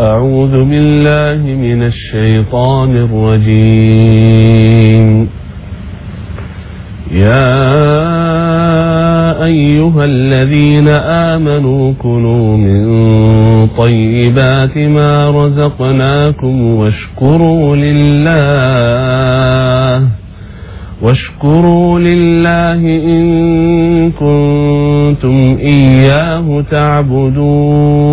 أعوذ بالله من الشيطان الرجيم. يا أيها الذين آمنوا كلوا من طيبات ما رزقناكم واشكروا لله واشكروا لله إن كنتم إياه تعبدون.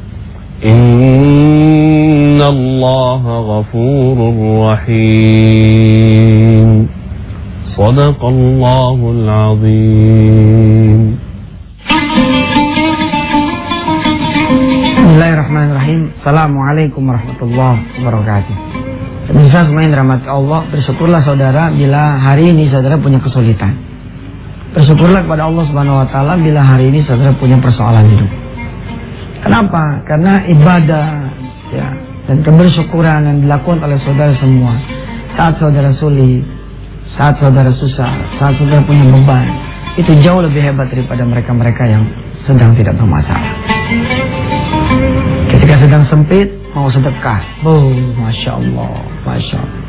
إن الله غفور رحيم صدق الله العظيم Bismillahirrahmanirrahim Assalamualaikum warahmatullahi wabarakatuh Pemirsa semua yang dirahmati Allah Bersyukurlah saudara bila hari ini saudara punya kesulitan Bersyukurlah kepada Allah subhanahu wa ta'ala Bila hari ini saudara punya persoalan hidup Kenapa? Karena ibadah ya, Dan kebersyukuran yang dilakukan oleh saudara semua Saat saudara sulit Saat saudara susah Saat saudara punya beban Itu jauh lebih hebat daripada mereka-mereka yang sedang tidak bermasalah Ketika sedang sempit, mau sedekah. Oh, Masya Allah, Masya Allah.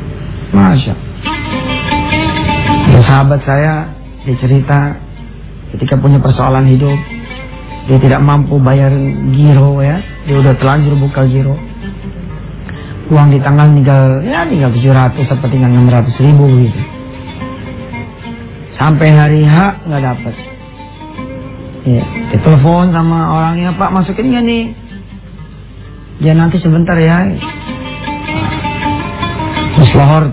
Masya Allah. sahabat saya, dia cerita ketika punya persoalan hidup, dia tidak mampu bayar giro ya, dia udah telanjur buka giro. Uang di tangan tinggal, ya tinggal 700 atau tinggal 600 ribu gitu. Sampai hari H nggak dapat. Ya, ditelepon sama orangnya, Pak masukin nggak nih? Ya nanti sebentar ya. Terus lohor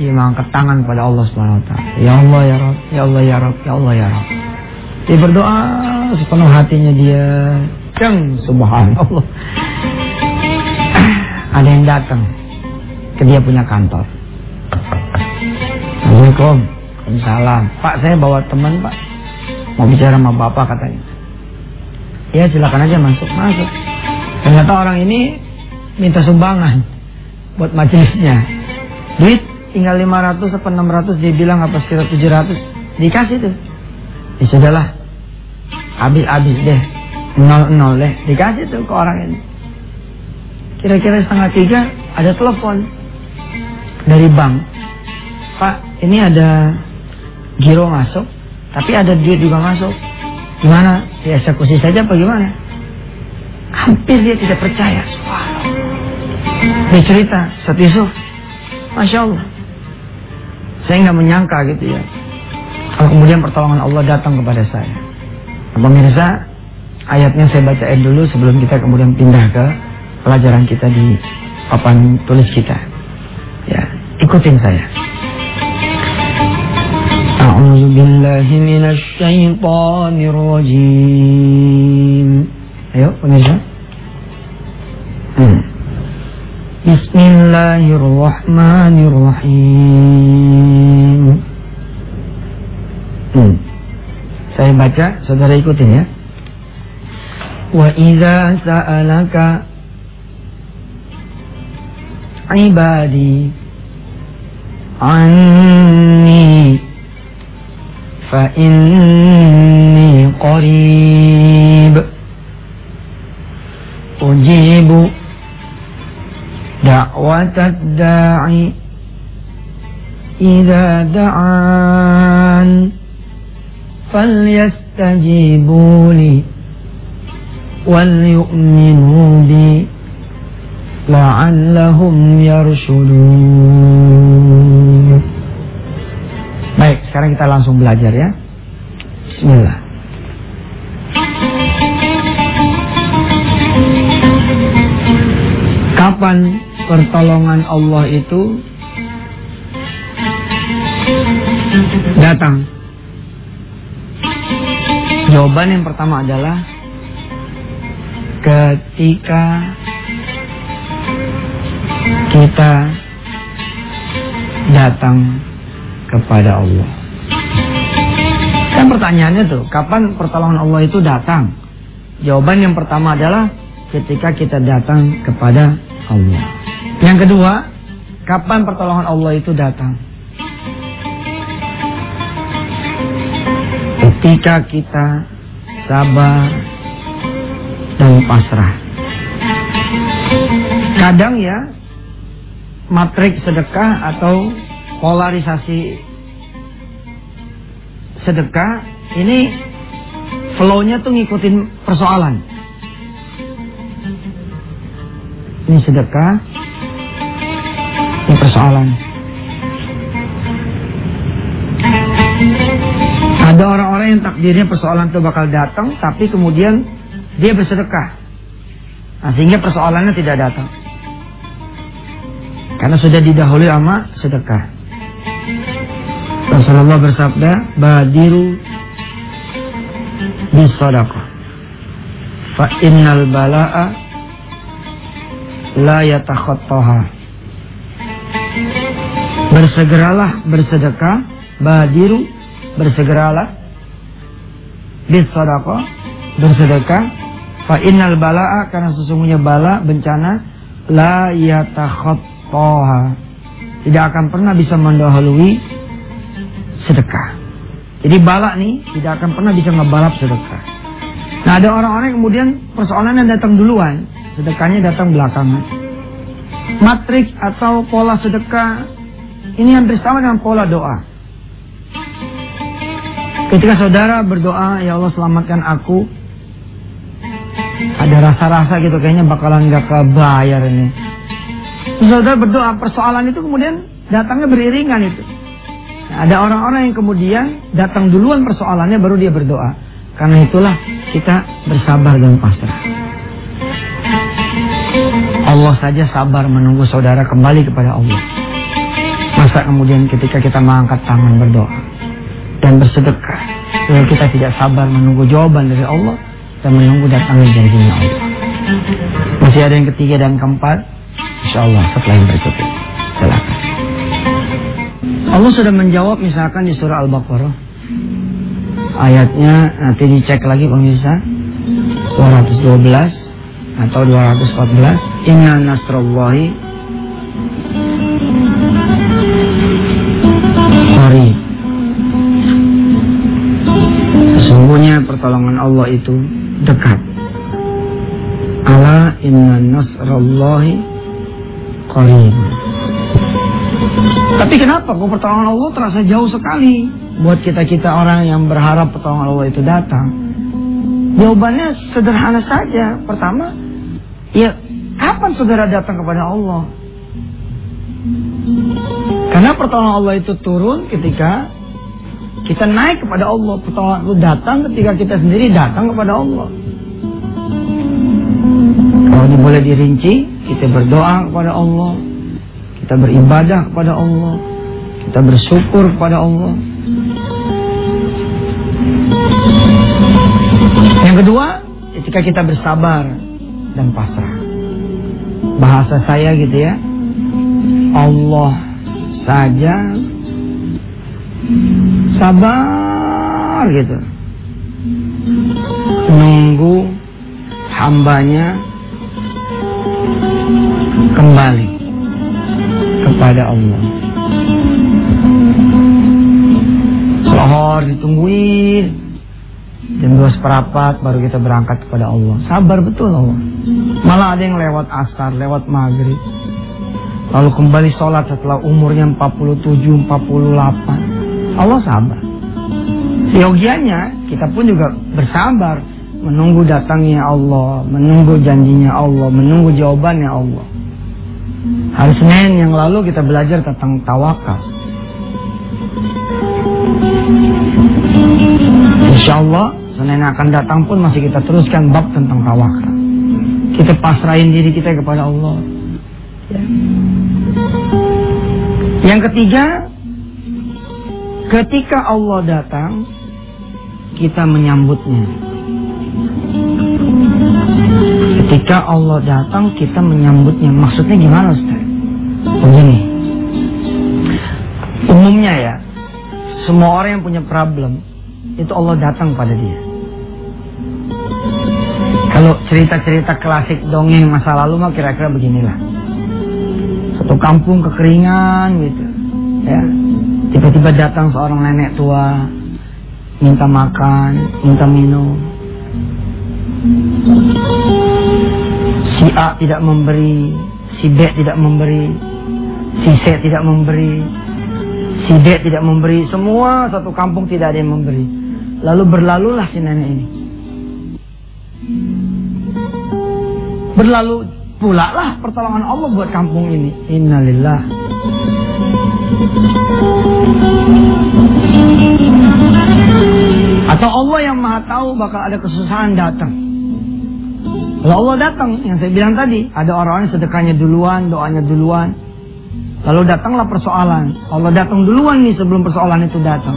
dia mengangkat tangan pada Allah Subhanahu wa taala. Ya Allah ya Rabb, ya Allah ya Rabb, ya Allah ya Rabb. Dia berdoa sepenuh hatinya dia. Yang subhanallah. Ada yang datang ke dia punya kantor. Assalamualaikum. Waalaikumsalam. Pak saya bawa teman pak. Mau bicara sama bapak katanya. Ya silakan aja masuk. Masuk. Ternyata orang ini minta sumbangan buat majelisnya. Duit tinggal 500 atau 600 dia bilang apa sekitar 700 dikasih tuh. Ya sudahlah. Habis-habis deh. Nol-nol deh. Dikasih tuh ke orang ini. Kira-kira setengah tiga ada telepon dari bank. Pak, ini ada giro masuk, tapi ada duit juga masuk. Gimana? Dieksekusi saja apa gimana? Hampir dia tidak percaya. Dia cerita, Ustaz Yusuf, Masya Allah. Saya nggak menyangka gitu ya. Kalau kemudian pertolongan Allah datang kepada saya. Nah, pemirsa, ayatnya saya bacain dulu sebelum kita kemudian pindah ke pelajaran kita di papan tulis kita. Ya, ikutin saya. أعوذ بالله من الشيطان الرجيم Ayo pemirsa hmm. Bismillahirrahmanirrahim saya baca, saudara ikutin ya. Wa idza sa'alaka ibadi anni fa inni qarib ujibu da'watad da'i idza da'an فليستجيبوا لي وليؤمنوا بي لعلهم يرشدون Baik, sekarang kita langsung belajar ya. Bismillah. Kapan pertolongan Allah itu datang? Jawaban yang pertama adalah ketika kita datang kepada Allah. Kan pertanyaannya tuh, kapan pertolongan Allah itu datang? Jawaban yang pertama adalah ketika kita datang kepada Allah. Yang kedua, kapan pertolongan Allah itu datang? Ketika kita sabar dan pasrah. Kadang ya, matrik sedekah atau polarisasi sedekah ini flow-nya tuh ngikutin persoalan. Ini sedekah, ini persoalan. Ada orang-orang yang takdirnya persoalan itu bakal datang, tapi kemudian dia bersedekah. Nah, sehingga persoalannya tidak datang. Karena sudah didahului sama sedekah. Rasulullah bersabda, "Badiru bisadaqah. Fa innal bala'a la yatakhattaha." Bersegeralah bersedekah, badiru bersegeralah bisadaqah bersedekah fa innal bala'a karena sesungguhnya bala bencana la yatakhattaha tidak akan pernah bisa mendahului sedekah. Jadi balak nih tidak akan pernah bisa ngebalap sedekah. Nah ada orang-orang kemudian persoalannya datang duluan, sedekahnya datang belakangan. Matrik atau pola sedekah ini hampir sama dengan pola doa. Ketika saudara berdoa, ya Allah selamatkan aku, ada rasa-rasa gitu kayaknya bakalan gak kebayar ini saudara berdoa persoalan itu kemudian datangnya beriringan itu. Nah, ada orang-orang yang kemudian datang duluan persoalannya baru dia berdoa. Karena itulah kita bersabar dan pasrah. Allah saja sabar menunggu saudara kembali kepada Allah. Masa kemudian ketika kita mengangkat tangan berdoa dan bersedekah, lalu kita tidak sabar menunggu jawaban dari Allah dan menunggu datangnya janjinya Allah. Masih ada yang ketiga dan keempat, Insya Allah setelah yang berikut. Silakan. Allah sudah menjawab misalkan di surah Al-Baqarah. Ayatnya nanti dicek lagi pemirsa. 212 atau 214. Inna nasrallahi pertolongan Allah itu dekat. Ala inna nasrallahi qarib. Tapi kenapa kok pertolongan Allah terasa jauh sekali buat kita-kita orang yang berharap pertolongan Allah itu datang? Jawabannya sederhana saja. Pertama, ya kapan saudara datang kepada Allah? Karena pertolongan Allah itu turun ketika kita naik kepada Allah. Pertolongan itu datang ketika kita sendiri datang kepada Allah. Kalau ini boleh dirinci, kita berdoa kepada Allah, kita beribadah kepada Allah, kita bersyukur kepada Allah. Yang kedua, ketika kita bersabar dan pasrah. Bahasa saya gitu ya, Allah saja sabar gitu. Nunggu hambanya kembali kepada Allah. Lohor ditungguin jam dua seperempat baru kita berangkat kepada Allah. Sabar betul Allah. Malah ada yang lewat asar, lewat maghrib. Lalu kembali sholat setelah umurnya 47, 48. Allah sabar. Seyogianya kita pun juga bersabar menunggu datangnya Allah, menunggu janjinya Allah, menunggu jawabannya Allah. Hari Senin yang lalu kita belajar tentang tawakal. Insya Allah Senin akan datang pun masih kita teruskan bab tentang tawakal. Kita pasrahin diri kita kepada Allah. Ya. Yang ketiga, ketika Allah datang, kita menyambutnya. Ketika Allah datang kita menyambutnya. Maksudnya gimana Ustaz? Begini. Semua orang yang punya problem itu Allah datang pada dia. Kalau cerita-cerita klasik dongeng masa lalu mah kira-kira beginilah. Satu kampung kekeringan gitu. Ya. Tiba-tiba datang seorang nenek tua minta makan, minta minum. Si A tidak memberi, si B tidak memberi, si C tidak memberi, si D tidak memberi, semua satu kampung tidak ada yang memberi. Lalu berlalulah si nenek ini. Berlalu pula lah pertolongan Allah buat kampung ini. Innalillah. Atau Allah yang maha tahu bakal ada kesusahan datang. Kalau Allah datang, yang saya bilang tadi, ada orang-orang sedekahnya duluan, doanya duluan. Lalu datanglah persoalan. Allah datang duluan nih sebelum persoalan itu datang.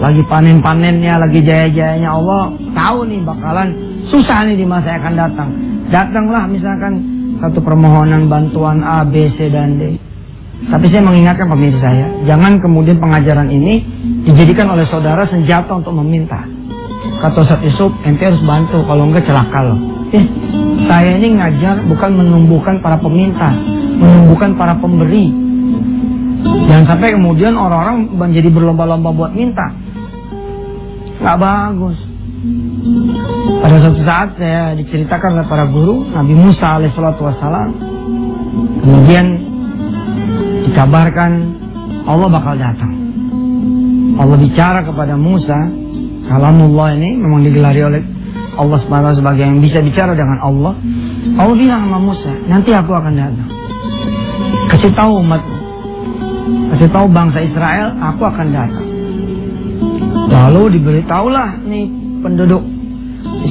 Lagi panen-panennya, lagi jaya-jayanya Allah tahu nih bakalan susah nih di masa yang akan datang. Datanglah misalkan satu permohonan bantuan A, B, C, dan D. Tapi saya mengingatkan pemirsa saya, jangan kemudian pengajaran ini dijadikan oleh saudara senjata untuk meminta. Kata Ustaz Yusuf, ente harus bantu, kalau enggak celaka loh. Eh, saya ini ngajar bukan menumbuhkan para peminta, menumbuhkan para pemberi. Jangan sampai kemudian orang-orang menjadi berlomba-lomba buat minta. Nggak bagus. Pada suatu saat saya diceritakan oleh para guru, Nabi Musa alaihissalatu wassalam. Kemudian dikabarkan Allah bakal datang. Allah bicara kepada Musa, kalamullah ini memang digelari oleh Allah SWT sebagai yang bisa bicara dengan Allah. Allah bilang sama Musa, nanti aku akan datang. Kasih tahu umat, kasih tahu bangsa Israel, aku akan datang. Lalu diberitahulah nih penduduk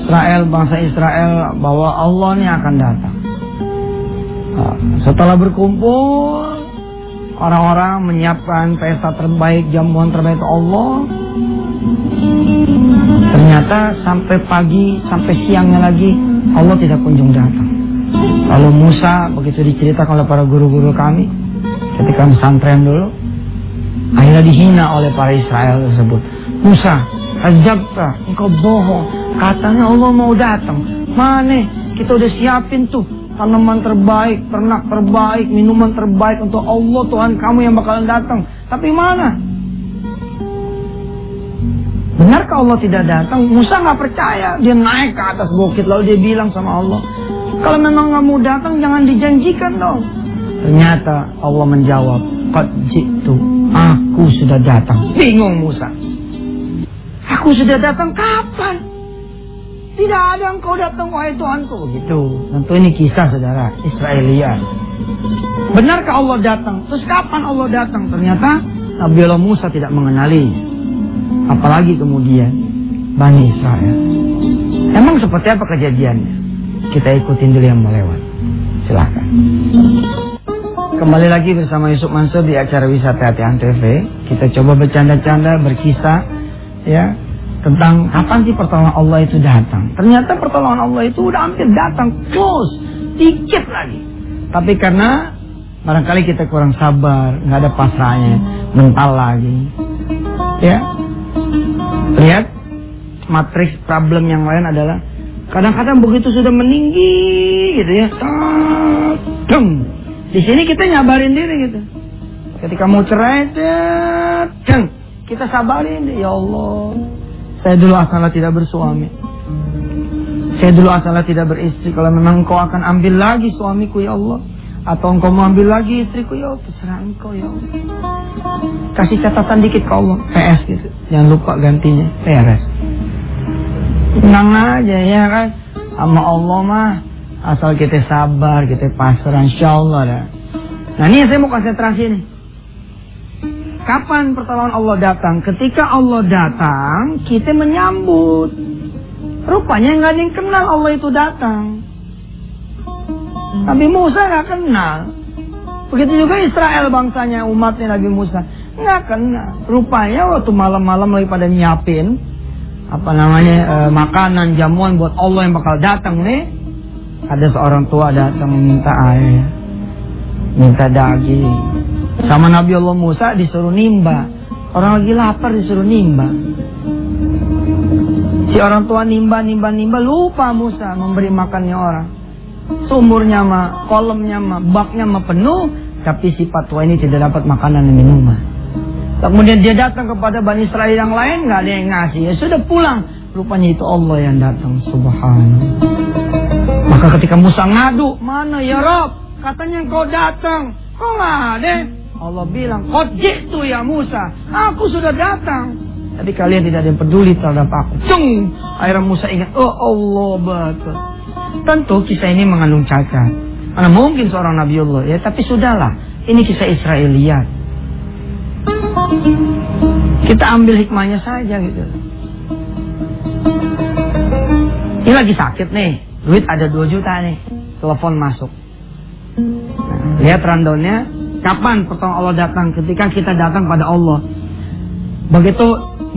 Israel, bangsa Israel bahwa Allah ini akan datang. Nah, setelah berkumpul, orang-orang menyiapkan pesta terbaik, jamuan terbaik Allah. Ternyata sampai pagi, sampai siangnya lagi, Allah tidak kunjung datang. Lalu Musa begitu diceritakan oleh para guru-guru kami, ketika pesantren dulu, akhirnya dihina oleh para Israel tersebut. Musa, Azabta, engkau bohong. Katanya Allah mau datang. Mana? Kita udah siapin tuh tanaman terbaik, ternak terbaik, minuman terbaik untuk Allah Tuhan kamu yang bakalan datang. Tapi mana? Benarkah Allah tidak datang? Musa nggak percaya. Dia naik ke atas bukit lalu dia bilang sama Allah, kalau memang mau datang jangan dijanjikan dong. Ternyata Allah menjawab, Qad jitu, aku sudah datang. Bingung Musa. Aku sudah datang kapan? Tidak ada engkau datang wahai Tuhanku. Begitu. Tentu ini kisah saudara Israelia. Benarkah Allah datang? Terus kapan Allah datang? Ternyata Nabi Allah Musa tidak mengenali. Apalagi kemudian Bani Israel. Emang seperti apa kejadiannya? Kita ikutin dulu yang melewat. Silahkan. Kembali lagi bersama Yusuf Mansur di acara Wisata Hati TV. Kita coba bercanda-canda, berkisah, ya tentang kapan sih pertolongan Allah itu datang. Ternyata pertolongan Allah itu udah hampir datang, close, dikit lagi. Tapi karena barangkali kita kurang sabar, nggak ada pasrahnya, mental lagi. Ya, lihat matriks problem yang lain adalah kadang-kadang begitu sudah meninggi gitu ya, deng. Di sini kita nyabarin diri gitu. Ketika mau cerai, deng. Kita sabarin, ya Allah. Saya dulu asalnya tidak bersuami. Saya dulu asalnya tidak beristri. Kalau memang engkau akan ambil lagi suamiku ya Allah. Atau engkau mau ambil lagi istriku ya Allah. Terserah engkau ya Allah. Kasih catatan dikit ke Allah. PS gitu. Jangan lupa gantinya. PRS. Tenang aja ya kan. Sama Allah mah. Asal kita sabar, kita pasrah. Insya Allah dah. Nah ini saya mau konsentrasi nih. Kapan pertolongan Allah datang? Ketika Allah datang, kita menyambut. Rupanya nggak ada yang kenal Allah itu datang. Nabi Musa nggak kenal. Begitu juga Israel bangsanya umatnya Nabi Musa nggak kenal. Rupanya waktu malam-malam lagi pada nyiapin apa namanya e, makanan jamuan buat Allah yang bakal datang nih. Ada seorang tua datang meminta air, minta daging, sama Nabi Allah Musa disuruh nimba. Orang lagi lapar disuruh nimba. Si orang tua nimba, nimba, nimba, lupa Musa memberi makannya orang. Sumurnya mah, kolamnya mah, baknya mah penuh, tapi si patwa ini tidak dapat makanan dan minuman. Kemudian dia datang kepada Bani Israel yang lain, nggak ada yang ngasih. Ya sudah pulang. Rupanya itu Allah yang datang. Subhanallah. Maka ketika Musa ngadu, mana ya Rob? Katanya kau datang. Kok nggak ada? Allah bilang, Qad jitu ya Musa. Aku sudah datang. Tapi kalian tidak ada yang peduli terhadap aku. Cung! Akhirnya Musa ingat, oh Allah betul. Tentu kisah ini mengandung cacat. Karena mungkin seorang Nabi Allah ya, tapi sudahlah. Ini kisah Israeliat. Kita ambil hikmahnya saja gitu. Ini lagi sakit nih, duit ada 2 juta nih, telepon masuk. Lihat rundownnya, kapan pertolongan Allah datang? Ketika kita datang pada Allah. Begitu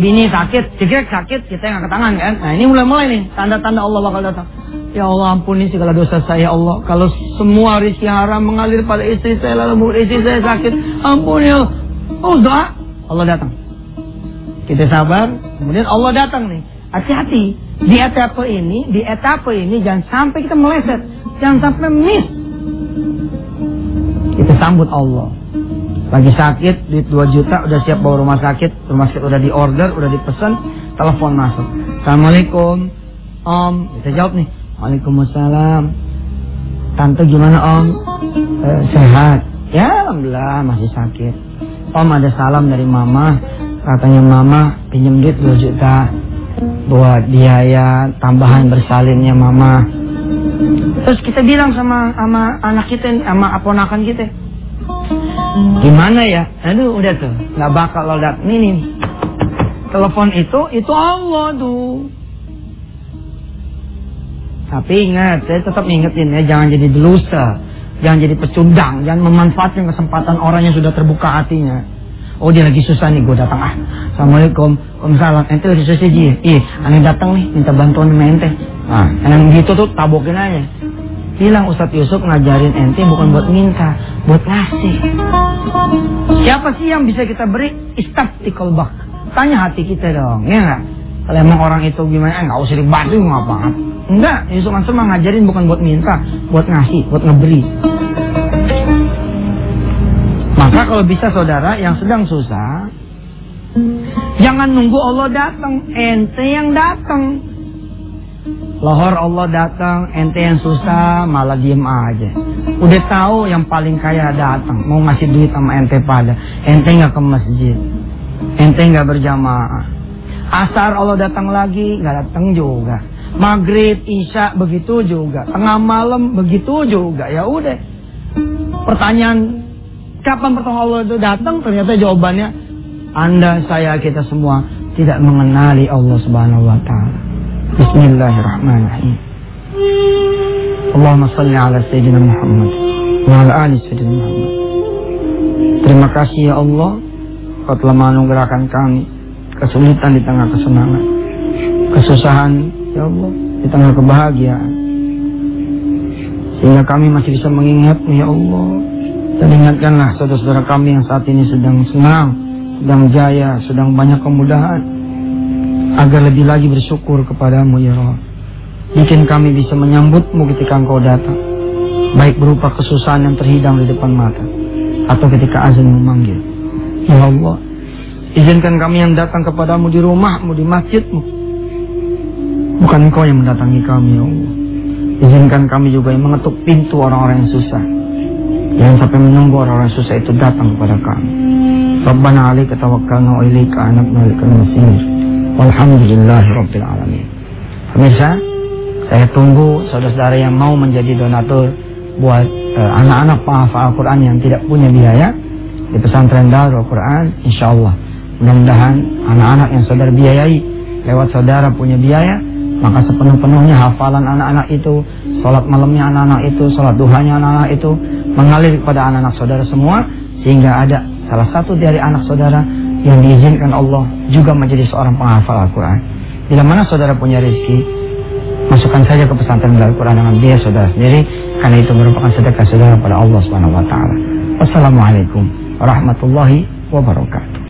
bini sakit, cekrek sakit, kita yang angkat tangan kan? Nah ini mulai-mulai nih, tanda-tanda Allah bakal datang. Ya Allah ampuni segala dosa saya ya Allah. Kalau semua rezeki haram mengalir pada istri saya lalu istri saya sakit, ampuni ya Allah. Oh doa, Allah datang. Kita sabar, kemudian Allah datang nih. Hati-hati, di etapa ini, di etapa ini jangan sampai kita meleset, jangan sampai miss. Kita sambut Allah. Lagi sakit, duit 2 juta, udah siap bawa rumah sakit, rumah sakit udah di order, udah dipesan, telepon masuk. Assalamualaikum, Om. Kita jawab nih, Waalaikumsalam. Tante gimana Om? Eh, sehat. Ya Alhamdulillah masih sakit. Om ada salam dari Mama. Katanya Mama pinjam duit 2 juta buat biaya tambahan bersalinnya Mama. Terus kita bilang sama sama anak kita, sama aponakan kita. Gimana ya? Aduh udah tuh, nggak bakal lo dat. Nih nih, telepon itu itu Allah tuh. Tapi ingat, saya tetap ingetin ya, jangan jadi delusa, jangan jadi pecundang, jangan memanfaatkan kesempatan orang yang sudah terbuka hatinya. Oh dia lagi susah nih, gue datang ah. Assalamualaikum, Waalaikumsalam. Ente lagi susah sih, iya. Aneh datang nih, minta bantuan sama ente. Nah, yang gitu tuh tabokin aja. Bilang Ustadz Yusuf ngajarin ente bukan buat minta, buat ngasih. Siapa sih yang bisa kita beri? Istabtikal bak. Tanya hati kita dong, ya nggak? Kalau emang orang itu gimana, nggak usah dibantu ngapa Enggak, Yusuf Mansur mah ngajarin bukan buat minta, buat ngasih, buat ngeberi. Maka kalau bisa saudara yang sedang susah, jangan nunggu Allah datang, ente yang datang. Lohor Allah datang, ente yang susah malah diem aja. Udah tahu yang paling kaya datang, mau ngasih duit sama ente pada, ente nggak ke masjid, ente nggak berjamaah. Asar Allah datang lagi, nggak datang juga. Maghrib, Isya begitu juga. Tengah malam begitu juga. Ya udah. Pertanyaan kapan pertolongan Allah itu datang? Ternyata jawabannya Anda, saya, kita semua tidak mengenali Allah Subhanahu wa taala. Bismillahirrahmanirrahim. Allahumma salli ala sayyidina Muhammad wa ala ali sayyidina Muhammad. Terima kasih ya Allah Kau telah menganugerahkan kami kesulitan di tengah kesenangan, kesusahan ya Allah di tengah kebahagiaan. Sehingga kami masih bisa mengingatmu ya Allah. Dan ingatkanlah saudara-saudara kami yang saat ini sedang senang, sedang jaya, sedang banyak kemudahan. Agar lebih lagi bersyukur kepadamu ya Allah. Bikin kami bisa menyambutmu ketika engkau datang. Baik berupa kesusahan yang terhidang di depan mata. Atau ketika azan memanggil. Ya Allah. Izinkan kami yang datang kepadamu di rumahmu, di masjidmu. Bukan engkau yang mendatangi kami ya Allah. Izinkan kami juga yang mengetuk pintu orang-orang yang susah. Jangan sampai menunggu orang-orang susah itu datang kepada kami. Rabbana alaika tawakkalna wa ilaika anabna ilaikal masir. Walhamdulillahi rabbil alamin. Pemirsa, saya tunggu saudara-saudara yang mau menjadi donatur buat uh, anak-anak penghafal Al-Quran yang tidak punya biaya di pesantren Darul Quran, insya Allah. Mudah-mudahan anak-anak yang saudara biayai lewat saudara punya biaya, maka sepenuh-penuhnya hafalan anak-anak itu, sholat malamnya anak-anak itu, sholat duhanya anak-anak itu mengalir kepada anak-anak saudara semua, sehingga ada salah satu dari anak saudara yang diizinkan Allah juga menjadi seorang penghafal Al-Quran. Bila mana saudara punya rezeki, masukkan saja ke pesantren Al-Quran dengan biaya saudara sendiri, karena itu merupakan sedekah saudara pada Allah Subhanahu Wa Taala. Wassalamualaikum warahmatullahi wabarakatuh.